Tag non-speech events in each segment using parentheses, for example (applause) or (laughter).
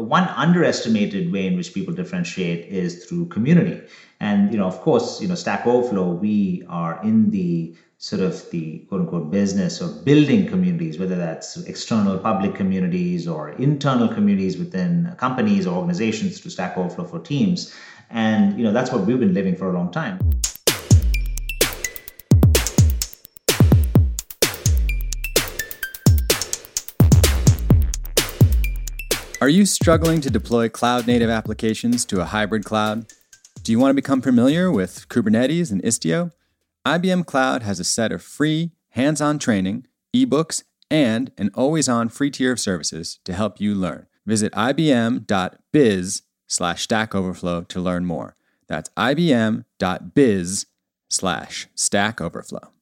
one underestimated way in which people differentiate is through community. And you know, of course, you know, Stack Overflow, we are in the sort of the quote unquote business of building communities, whether that's external public communities or internal communities within companies or organizations through Stack Overflow for teams. And you know, that's what we've been living for a long time. Are you struggling to deploy cloud native applications to a hybrid cloud? Do you want to become familiar with Kubernetes and Istio? IBM Cloud has a set of free, hands on training, ebooks, and an always on free tier of services to help you learn. Visit ibm.biz slash Stack Overflow to learn more. That's ibm.biz slash Stack Overflow.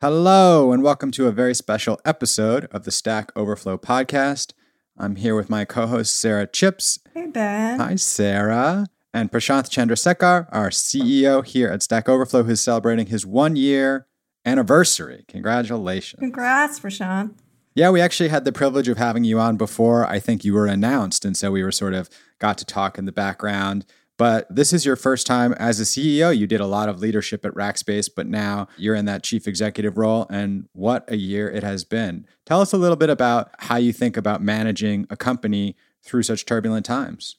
Hello, and welcome to a very special episode of the Stack Overflow podcast. I'm here with my co host, Sara Chipps. Hey, Ben. Hi, Sara. And Prashanth Chandrasekar, our CEO here at Stack Overflow, who's celebrating his one year anniversary. Congratulations. Congrats, Prashanth. Yeah, we actually had the privilege of having you on before I think you were announced. And so we were sort of got to talk in the background. But this is your first time as a CEO. You did a lot of leadership at Rackspace, but now you're in that chief executive role. And what a year it has been. Tell us a little bit about how you think about managing a company through such turbulent times.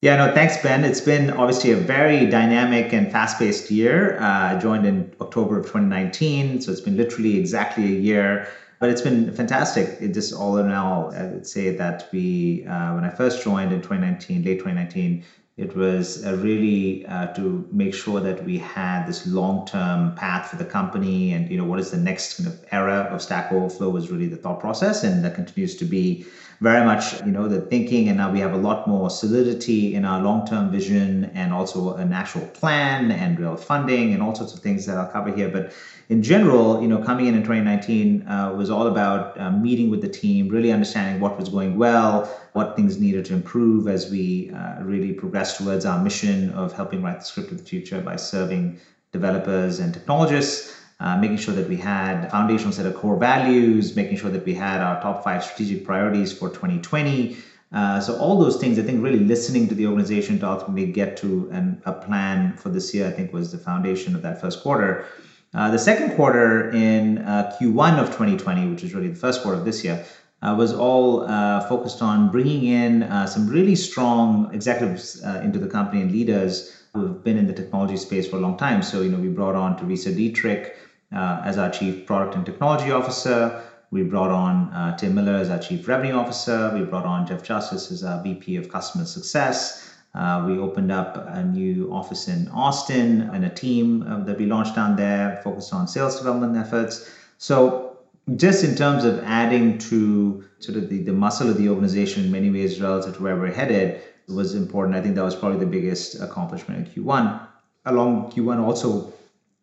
Yeah, no, thanks, Ben. It's been obviously a very dynamic and fast paced year. Uh, I joined in October of 2019, so it's been literally exactly a year. But it's been fantastic. It just all in all, I would say that we, uh, when I first joined in 2019, late 2019, it was uh, really uh, to make sure that we had this long-term path for the company, and you know what is the next kind of era of Stack Overflow was really the thought process, and that continues to be very much you know the thinking. And now we have a lot more solidity in our long-term vision, and also an actual plan and real funding, and all sorts of things that I'll cover here. But in general, you know, coming in in 2019 uh, was all about uh, meeting with the team, really understanding what was going well, what things needed to improve as we uh, really progress towards our mission of helping write the script of the future by serving developers and technologists. Uh, making sure that we had a foundational set of core values, making sure that we had our top five strategic priorities for 2020. Uh, so all those things, I think, really listening to the organization to ultimately get to an, a plan for this year, I think, was the foundation of that first quarter. Uh, the second quarter in uh, Q1 of 2020, which is really the first quarter of this year, uh, was all uh, focused on bringing in some really strong executives into the company and leaders who have been in the technology space for a long time. So, you know, we brought on Teresa Dietrich as our Chief Product and Technology Officer. We brought on Tim Miller as our Chief Revenue Officer. We brought on Jeff Justice as our VP of Customer Success. Uh, we opened up a new office in Austin and a team uh, that we launched down there focused on sales development efforts. So, just in terms of adding to sort of the, the muscle of the organization in many ways relative to where we're headed was important. I think that was probably the biggest accomplishment in Q1. Along Q1, also,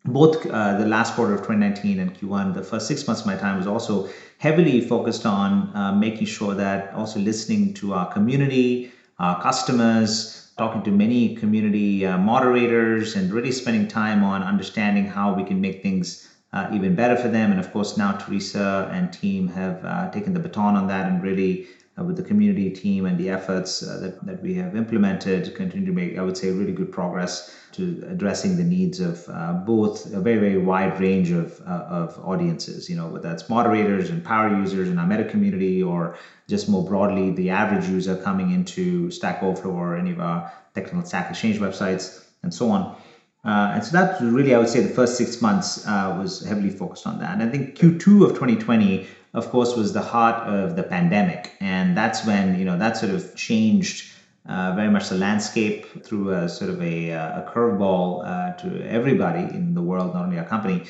both uh, the last quarter of 2019 and Q1, the first six months of my time was also heavily focused on uh, making sure that also listening to our community, our customers, talking to many community uh, moderators and really spending time on understanding how we can make things uh, even better for them. And of course, now Teresa and team have uh, taken the baton on that and really, uh, with the community team and the efforts uh, that, that we have implemented, continue to make, I would say, really good progress to addressing the needs of uh, both a very, very wide range of, of audiences, you know, whether that's moderators and power users in our meta community or just more broadly, the average user coming into Stack Overflow or any of our technical Stack Exchange websites and so on. Uh, and so that really, I would say, the first six months uh, was heavily focused on that. And I think Q2 of 2020, of course, was the heart of the pandemic, and that's when you know that sort of changed uh, very much the landscape through a sort of a, a curveball uh, to everybody in the world, not only our company.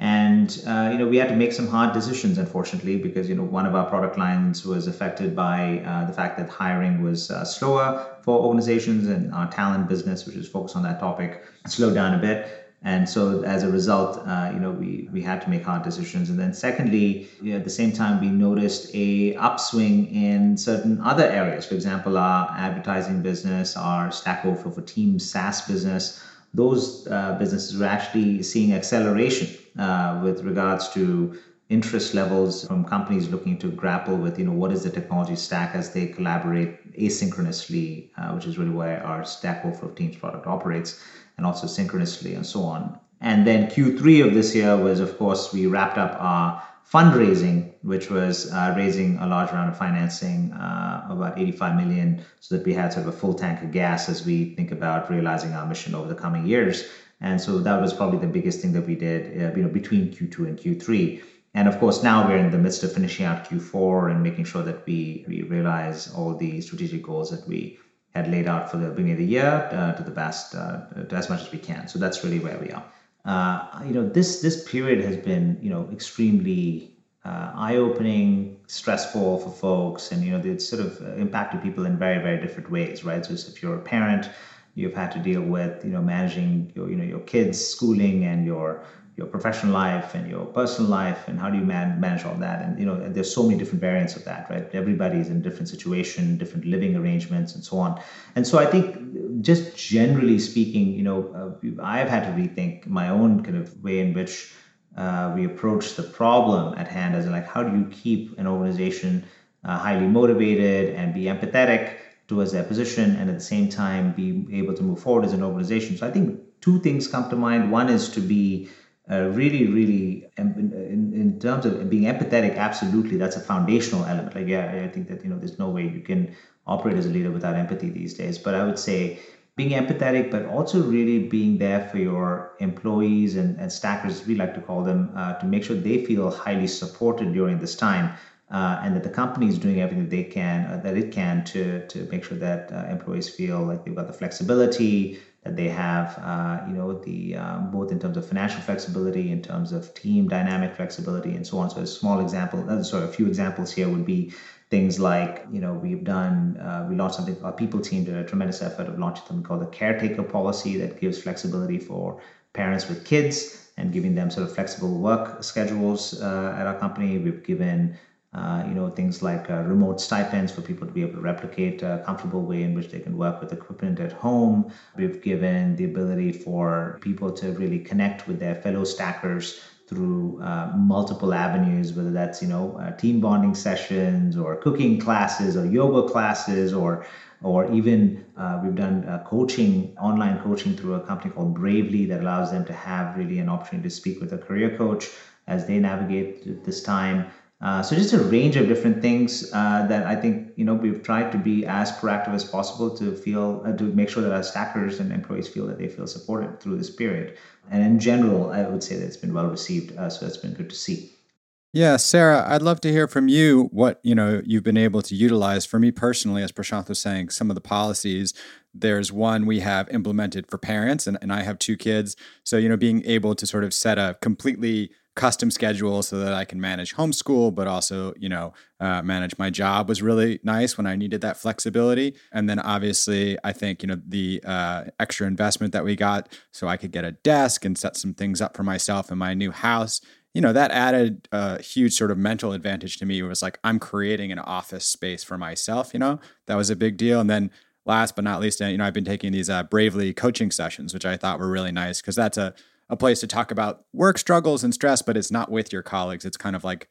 And uh, you know we had to make some hard decisions unfortunately because you know one of our product lines was affected by uh, the fact that hiring was uh, slower for organizations and our talent business which is focused on that topic slowed down a bit and so as a result uh, you know we, we had to make hard decisions. And then secondly you know, at the same time we noticed a upswing in certain other areas. For example our advertising business our stack overflow for teams saas business those uh, businesses were actually seeing acceleration uh, with regards to interest levels from companies looking to grapple with, you know, what is the technology stack as they collaborate asynchronously, uh, which is really where our Stack Overflow Teams product operates, and also synchronously and so on. And then Q3 of this year was, of course, we wrapped up our fundraising, which was uh, raising a large round of financing, uh, about 85 million, so that we had sort of a full tank of gas as we think about realizing our mission over the coming years. And so that was probably the biggest thing that we did, uh, you know, between Q2 and Q3. And of course, now we're in the midst of finishing out Q4 and making sure that we, we realize all the strategic goals that we had laid out for the beginning of the year uh, to the best, uh, to as much as we can. So that's really where we are uh, you know this this period has been you know extremely uh, eye-opening, stressful for folks, and you know it's sort of uh, impacted people in very very different ways, right? So if you're a parent, you've had to deal with you know managing your you know your kids' schooling and your your professional life and your personal life and how do you man- manage all that? And you know there's so many different variants of that right? Everybody's in different situation different living arrangements and so on. And so i think just generally speaking you know uh, i've had to rethink my own kind of way in which uh, we approach the problem at hand as in like how do you keep an organization uh, highly motivated and be empathetic towards their position and at the same time be able to move forward as an organization? So i think two things come to mind. One is to be uh, really, really, in, in, terms of being empathetic, absolutely, that's a foundational element. Like, yeah, I think that you know, there's no way you can operate as a leader without empathy these days. But I would say being empathetic, but also really being there for your employees and, and stackers, we like to call them, uh, to make sure they feel highly supported during this time. Uh, and that the company is doing everything that they can, uh, that it can, to to make sure that uh, employees feel like they've got the flexibility, that they have, uh, you know, the um, both in terms of financial flexibility, in terms of team dynamic flexibility, and so on. So a small example, uh, sorry, a few examples here would be things like, you know, we've done, uh, we launched something, our people team did a tremendous effort of launching something called the caretaker policy that gives flexibility for parents with kids and giving them sort of flexible work schedules uh, at our company. We've given uh, you know things like uh, remote stipends for people to be able to replicate a comfortable way in which they can work with equipment at home. We've given the ability for people to really connect with their fellow stackers through uh, multiple avenues, whether that's you know uh, team bonding sessions or cooking classes or yoga classes or or even uh, we've done uh, coaching, online coaching through a company called Bravely that allows them to have really an opportunity to speak with a career coach as they navigate this time. Uh, so just a range of different things uh, that I think you know we've tried to be as proactive as possible to feel uh, to make sure that our stackers and employees feel that they feel supported through this period. And in general, I would say that it's been well received. Uh, so it's been good to see. Yeah, Sara, I'd love to hear from you what you know you've been able to utilize. For me personally, as Prashanth was saying, some of the policies. There's one we have implemented for parents, and, and I have two kids. So you know, being able to sort of set a completely custom schedule so that I can manage homeschool, but also, you know, uh, manage my job was really nice when I needed that flexibility. And then obviously, I think, you know, the uh, extra investment that we got so I could get a desk and set some things up for myself in my new house. You know, that added a huge sort of mental advantage to me. It was like, I'm creating an office space for myself, you know, that was a big deal. And then last but not least, you know, I've been taking these uh, Bravely coaching sessions, which I thought were really nice because that's a a place to talk about work struggles and stress, but it's not with your colleagues. It's kind of like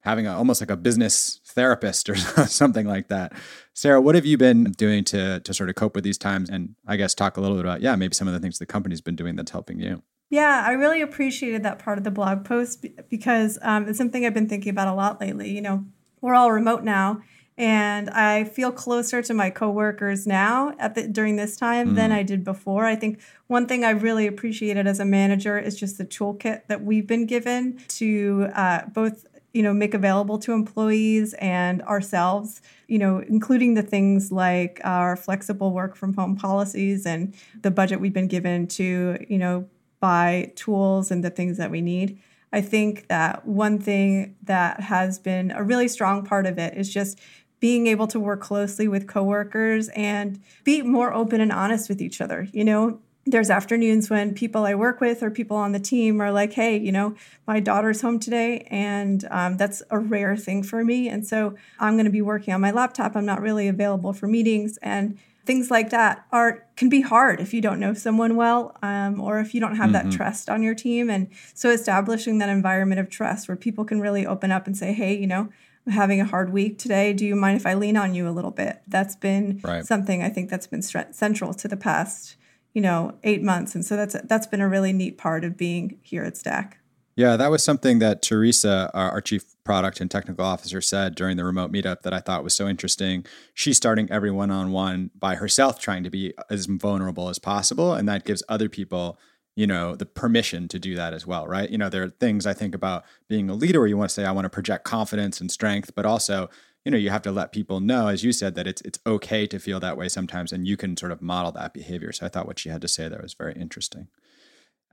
having a, almost like a business therapist or (laughs) something like that. Sara, what have you been doing to to sort of cope with these times? And I guess talk a little bit about yeah, maybe some of the things the company's been doing that's helping you. Yeah, I really appreciated that part of the blog post because um, it's something I've been thinking about a lot lately. You know, we're all remote now, and I feel closer to my coworkers now at the, during this time mm. than I did before. I think one thing I really appreciated as a manager is just the toolkit that we've been given to uh, both you know make available to employees and ourselves you know including the things like our flexible work from home policies and the budget we've been given to you know buy tools and the things that we need I think that one thing that has been a really strong part of it is just being able to work closely with coworkers and be more open and honest with each other. You know, there's afternoons when people I work with or people on the team are like, hey, you know, my daughter's home today. And um, that's a rare thing for me. And so I'm going to be working on my laptop. I'm not really available for meetings. And things like that are can be hard if you don't know someone well um, or if you don't have mm-hmm. that trust on your team and so establishing that environment of trust where people can really open up and say hey you know i'm having a hard week today do you mind if i lean on you a little bit that's been right. something i think that's been central to the past you know, eight months. And so that's that's been a really neat part of being here at Stack. Yeah, that was something that Teresa, our, chief product and technical officer, said during the remote meetup that I thought was so interesting. She's starting every one on one by herself, trying to be as vulnerable as possible. And that gives other people, you know, the permission to do that as well, right? You know, there are things I think about being a leader where you want to say, I want to project confidence and strength, but also you know you have to let people know as you said that it's it's okay to feel that way sometimes and you can sort of model that behavior. So i thought what she had to say there was very interesting.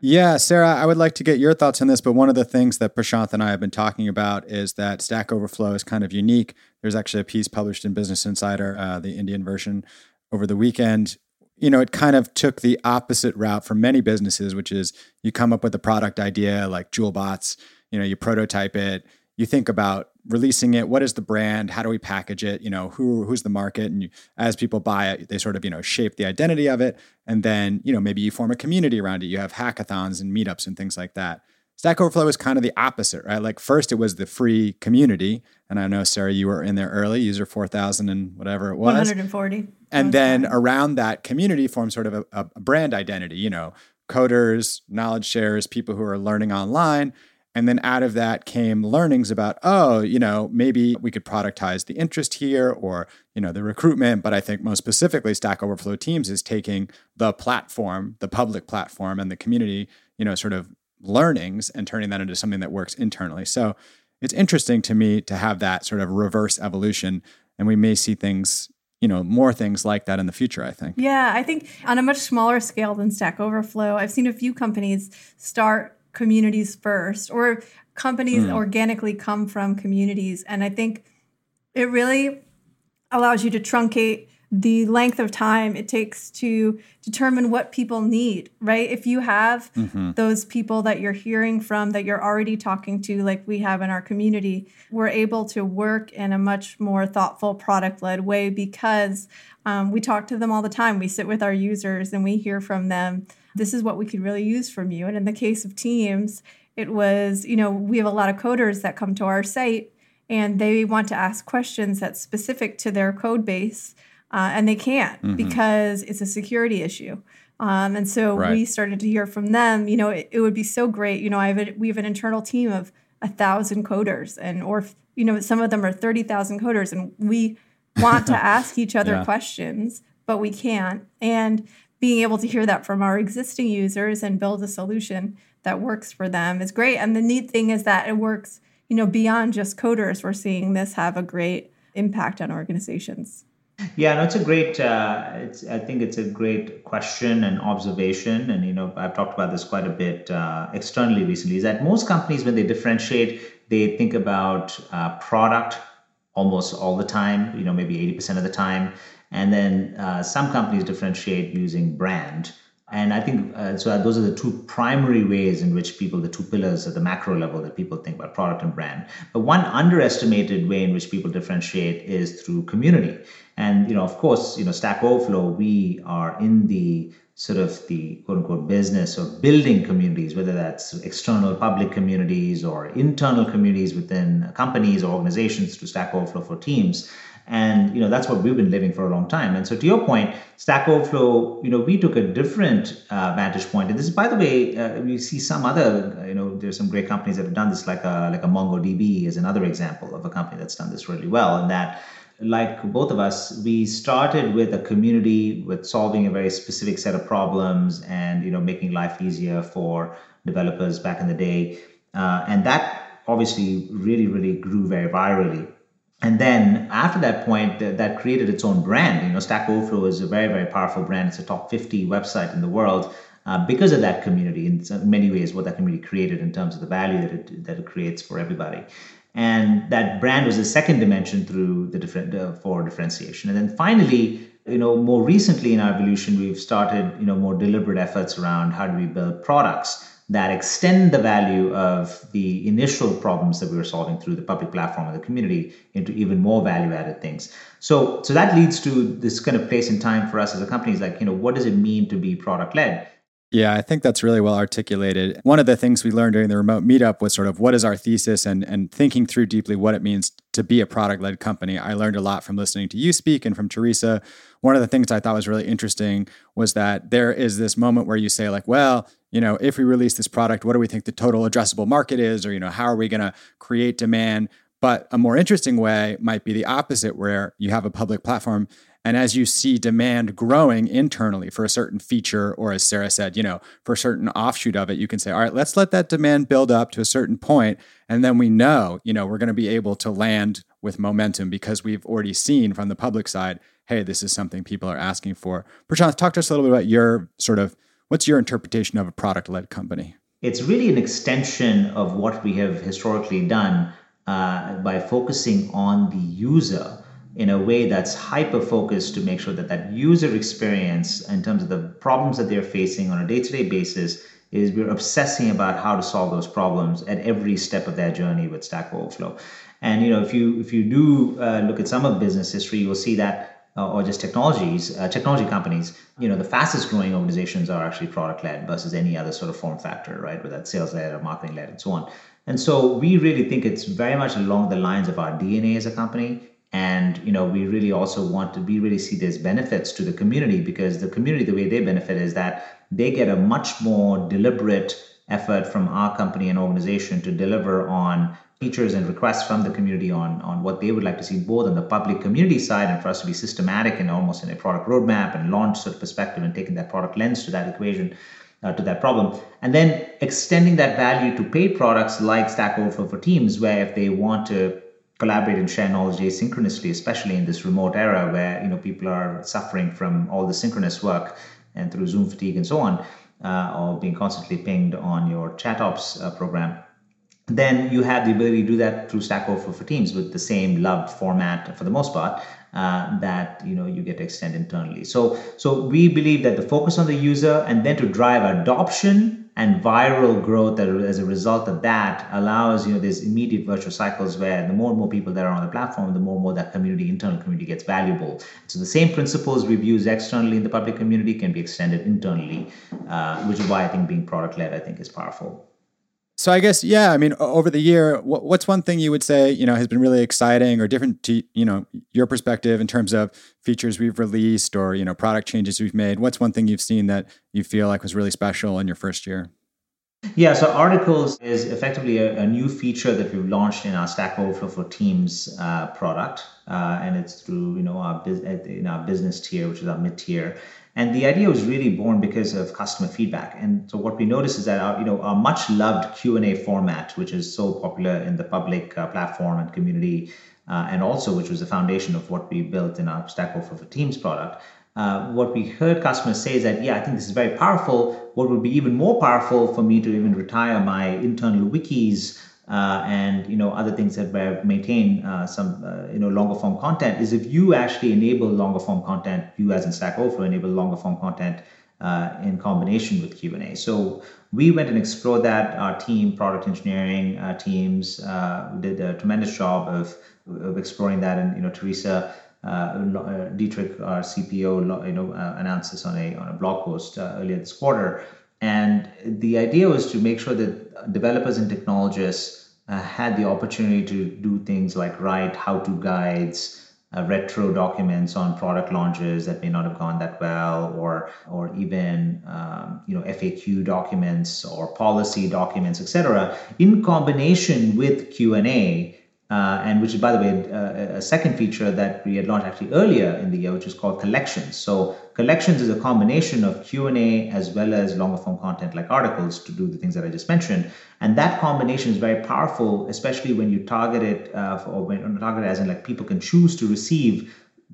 Yeah sara i would like to get your thoughts on this but one of the things that prashanth and i have been talking about is that stack overflow is kind of unique. There's actually a piece published in business insider uh, the indian version over the weekend you know, it kind of took the opposite route for many businesses, which is you come up with a product idea like JewelBots, you know, you prototype it, you think about releasing it what is the brand how do we package it you know who who's the market and you, as people buy it they sort of you know shape the identity of it and then you know maybe you form a community around it. You have hackathons and meetups and things like that stack overflow is kind of the opposite right? Like first it was the free community and i know sara you were in there early user 4000 and whatever it was. 140 and then around that community formed sort of a, a brand identity you know coders knowledge shares people who are learning online. And then out of that came learnings about, oh, you know, maybe we could productize the interest here or, you know, the recruitment. But I think most specifically, Stack Overflow Teams is taking the platform, the public platform and the community, you know, sort of learnings and turning that into something that works internally. So it's interesting to me to have that sort of reverse evolution. And we may see things you know more things like that in the future i think yeah i think on a much smaller scale than stack overflow i've seen a few companies start communities first or companies mm. organically come from communities and i think it really allows you to truncate the length of time it takes to determine what people need right if you have mm-hmm. those people that you're hearing from that you're already talking to like we have in our community we're able to work in a much more thoughtful product led way because um, we talk to them all the time we sit with our users and we hear from them this is what we could really use from you. And in the case of teams, it was, you know, we have a lot of coders that come to our site and they want to ask questions that's specific to their code base, uh, and they can't mm-hmm. because it's a security issue. Um, and so right. we started to hear from them. You know, it, it would be so great. You know, I have a, we have an internal team of a thousand coders, and or you know, some of them are thirty thousand coders, and we (laughs) want to ask each other yeah. questions, but we can't. And being able to hear that from our existing users and build a solution that works for them is great. And the neat thing is that it works, you know, beyond just coders. We're seeing this have a great impact on organizations. Yeah, no, it's a great. Uh, it's I think it's a great question and observation, and you know I've talked about this quite a bit uh, externally recently. Is that most companies when they differentiate, they think about uh, product almost all the time. You know, maybe eighty percent of the time, and then uh, some companies differentiate using brand. And I think uh, so. Those are the two primary ways in which people, the two pillars at the macro level that people think about product and brand. But one underestimated way in which people differentiate is through community. And you know, of course, you know, Stack Overflow, we are in the sort of the quote unquote business of building communities, whether that's external public communities or internal communities within companies or organizations through Stack Overflow for teams and you know that's what we've been living for a long time. And so to your point stack overflow you know we took a different uh, vantage point. And this is by the way uh, we see some other uh, you know there's some great companies that have done this like a like a mongodb is another example of a company that's done this really well. And that like both of us we started with a community with solving a very specific set of problems and you know making life easier for developers back in the day. Uh, and that obviously really really grew very virally and then after that point, that, that created its own brand. You know, Stack Overflow is a very, very powerful brand. It's a top 50 website in the world uh, because of that community. In many ways, what that community created in terms of the value that it that it creates for everybody. And that brand was the second dimension through the different uh, for differentiation. And then finally, you know, more recently in our evolution, we've started, you know, more deliberate efforts around how do we build products that extend the value of the initial problems that we were solving through the public platform and the community into even more value added things. So, so that leads to this kind of place in time for us as a company is like, you know, what does it mean to be product led? Yeah, I think that's really well articulated. One of the things we learned during the remote meetup was sort of what is our thesis and, and thinking through deeply what it means to be a product led company. I learned a lot from listening to you speak and from Teresa. One of the things I thought was really interesting was that there is this moment where you say, like, well, you know, if we release this product, what do we think the total addressable market is? Or, you know, how are we going to create demand? But a more interesting way might be the opposite, where you have a public platform and as you see demand growing internally for a certain feature, or as Sara said, you know, for a certain offshoot of it, you can say, all right, let's let that demand build up to a certain point, And then we know, you know, we're going to be able to land with momentum because we've already seen from the public side, hey, this is something people are asking for. Prashanth, talk to us a little bit about your sort of what's your interpretation of a product led company? It's really an extension of what we have historically done uh, by focusing on the user in a way that's hyper focused to make sure that that user experience in terms of the problems that they're facing on a day-to-day basis is we're obsessing about how to solve those problems at every step of their journey with stack overflow and you know if you if you do uh, look at some of business history you'll see that uh, or just technologies uh, technology companies you know the fastest growing organizations are actually product led versus any other sort of form factor right? Whether that's sales led or marketing led and so on. And so we really think it's very much along the lines of our dna as a company. And you know we really also want to we really see there's benefits to the community because the community the way they benefit is that they get a much more deliberate effort from our company and organization to deliver on features and requests from the community on, on what they would like to see both on the public community side and for us to be systematic and almost in a product roadmap and launch sort of perspective and taking that product lens to that equation uh, to that problem and then extending that value to paid products like stack overflow for teams where if they want to collaborate and share knowledge asynchronously, especially in this remote era where you know people are suffering from all the synchronous work and through Zoom fatigue and so on, uh, or being constantly pinged on your ChatOps uh, program. Then you have the ability to do that through Stack Overflow for Teams with the same loved format for the most part uh, that you know you get to extend internally. So so we believe that the focus on the user and then to drive adoption and viral growth as a result of that allows you know there's immediate virtual cycles where the more and more people that are on the platform the more and more that community internal community gets valuable so the same principles we've used externally in the public community can be extended internally uh, which is why i think being product led i think is powerful so I guess yeah, I mean over the year, what's one thing you would say you know has been really exciting or different to you know your perspective in terms of features we've released or you know product changes we've made? What's one thing you've seen that you feel like was really special in your first year? Yeah, so Articles is effectively a, a new feature that we've launched in our Stack Overflow for Teams uh, product, uh, and it's through you know our in our business tier, which is our mid tier. And the idea was really born because of customer feedback. And so what we noticed is that our, you know, our much loved Q&A format, which is so popular in the public uh, platform and community, uh, and also which was the foundation of what we built in our Stack Overflow for Teams product, uh, what we heard customers say is that, yeah, I think this is very powerful. What would be even more powerful for me to even retire my internal wikis uh, and you know other things that maintain uh, some uh, you know longer form content is if you actually enable longer form content you as in stack overflow enable longer form content uh, in combination with q&a so we went and explored that. Our team product engineering uh, teams uh, did a tremendous job of, of exploring that. And you know teresa dietrich our cpo you know announced this on a on a blog post earlier this quarter. And the idea was to make sure that developers and technologists uh, had the opportunity to do things like write how-to guides, uh, retro documents on product launches that may not have gone that well, or or even um, you know FAQ documents or policy documents, etc. In combination with Q and A uh, and which is, by the way, uh, a second feature that we had launched actually earlier in the year, which is called Collections. So Collections is a combination of Q&A as well as longer form content like articles to do the things that I just mentioned. And that combination is very powerful, especially when you target it, uh, or when target it as in like people can choose to receive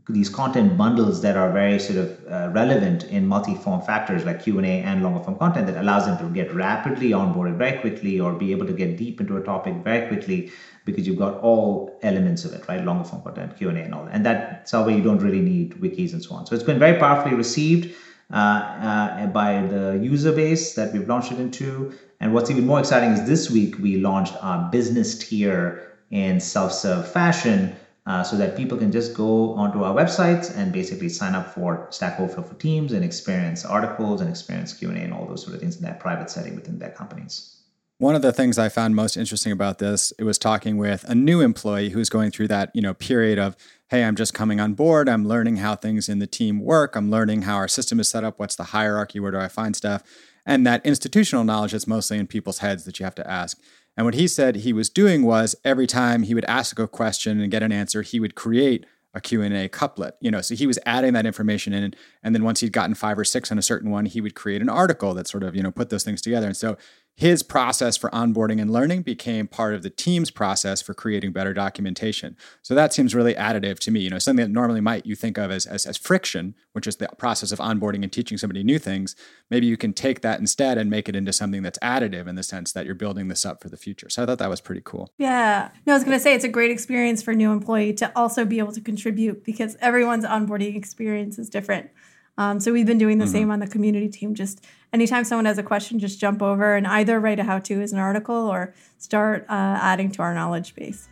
these content bundles that are very sort of uh, relevant in multi-form factors like q&a and longer form content that allows them to get rapidly onboarded very quickly or be able to get deep into a topic very quickly because you've got all elements of it right? Longer form content q&a and all. That and that's how you don't really need wikis and so on. So it's been very powerfully received uh, uh, by the user base that we've launched it into. And what's even more exciting is this week we launched our business tier in self-serve fashion uh, so that people can just go onto our websites and basically sign up for Stack Overflow for Teams and experience articles and experience Q&A and all those sort of things in that private setting within their companies. One of the things I found most interesting about this, it was talking with a new employee who's going through that, you know, period of, hey, I'm just coming on board, I'm learning how things in the team work, I'm learning how our system is set up, what's the hierarchy, where do I find stuff? And that institutional knowledge that's mostly in people's heads that you have to ask. And what he said he was doing was every time he would ask a question and get an answer, he would create a Q&A couplet, you know, so he was adding that information in and then once he'd gotten 5 or 6 on a certain one, he would create an article that sort of, you know, put those things together. And so his process for onboarding and learning became part of the team's process for creating better documentation. So that seems really additive to me. You know, something that normally might you think of as, as, as friction, which is the process of onboarding and teaching somebody new things. Maybe you can take that instead and make it into something that's additive in the sense that you're building this up for the future. So I thought that was pretty cool. Yeah. No, I was going to say it's a great experience for a new employee to also be able to contribute because everyone's onboarding experience is different. Um, so we've been doing the mm-hmm. same on the community team. Just anytime someone has a question, just jump over and either write a how to as an article or start uh, adding to our knowledge base.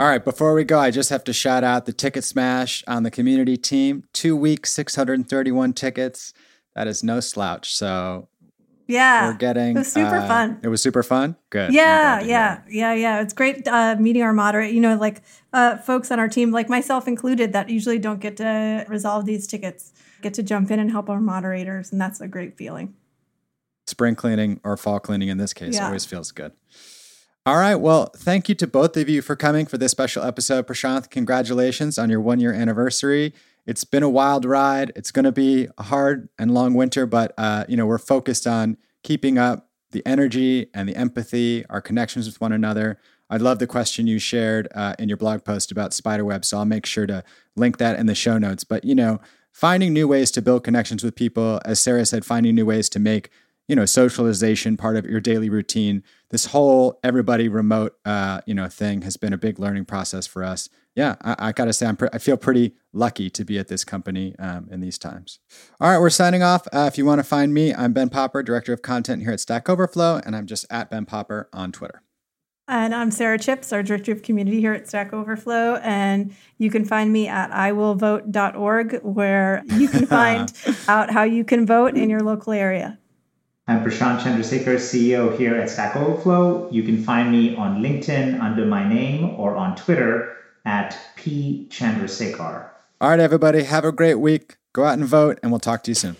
All right, before we go, I just have to shout out the ticket smash on the community team. Two weeks, 631 tickets. That is no slouch. So yeah. We're getting it was super uh, fun. It was super fun. Good. Yeah, yeah, yeah, yeah. It's great uh, meeting our moderator. You know, like uh, folks on our team, like myself included, that usually don't get to resolve these tickets, get to jump in and help our moderators, and that's a great feeling. Spring cleaning or fall cleaning in this case yeah. always feels good. All right. Well, thank you to both of you for coming for this special episode. Prashanth, congratulations on your one year anniversary it's been a wild ride. It's going to be a hard and long winter, but uh, you know we're focused on keeping up the energy and the empathy, our connections with one another. I love the question you shared uh, in your blog post about spiderweb, so I'll make sure to link that in the show notes. But you know, finding new ways to build connections with people, as Sara said, finding new ways to make you know socialization part of your daily routine. This whole everybody remote uh, you know thing has been a big learning process for us yeah, I, I got to say, I'm pre- I feel pretty lucky to be at this company um, in these times. All right, we're signing off. Uh, if you want to find me, I'm Ben Popper, Director of Content here at Stack Overflow, and I'm just at Ben Popper on Twitter. And I'm Sara Chipps, our Director of Community here at Stack Overflow. And you can find me at iwillvote.org, where you can (laughs) find out how you can vote in your local area. I'm Prashanth Chandrasekar, CEO here at Stack Overflow. You can find me on LinkedIn under my name or on Twitter at P. Chandrasekar. All right, everybody, have a great week. Go out and vote, and we'll talk to you soon.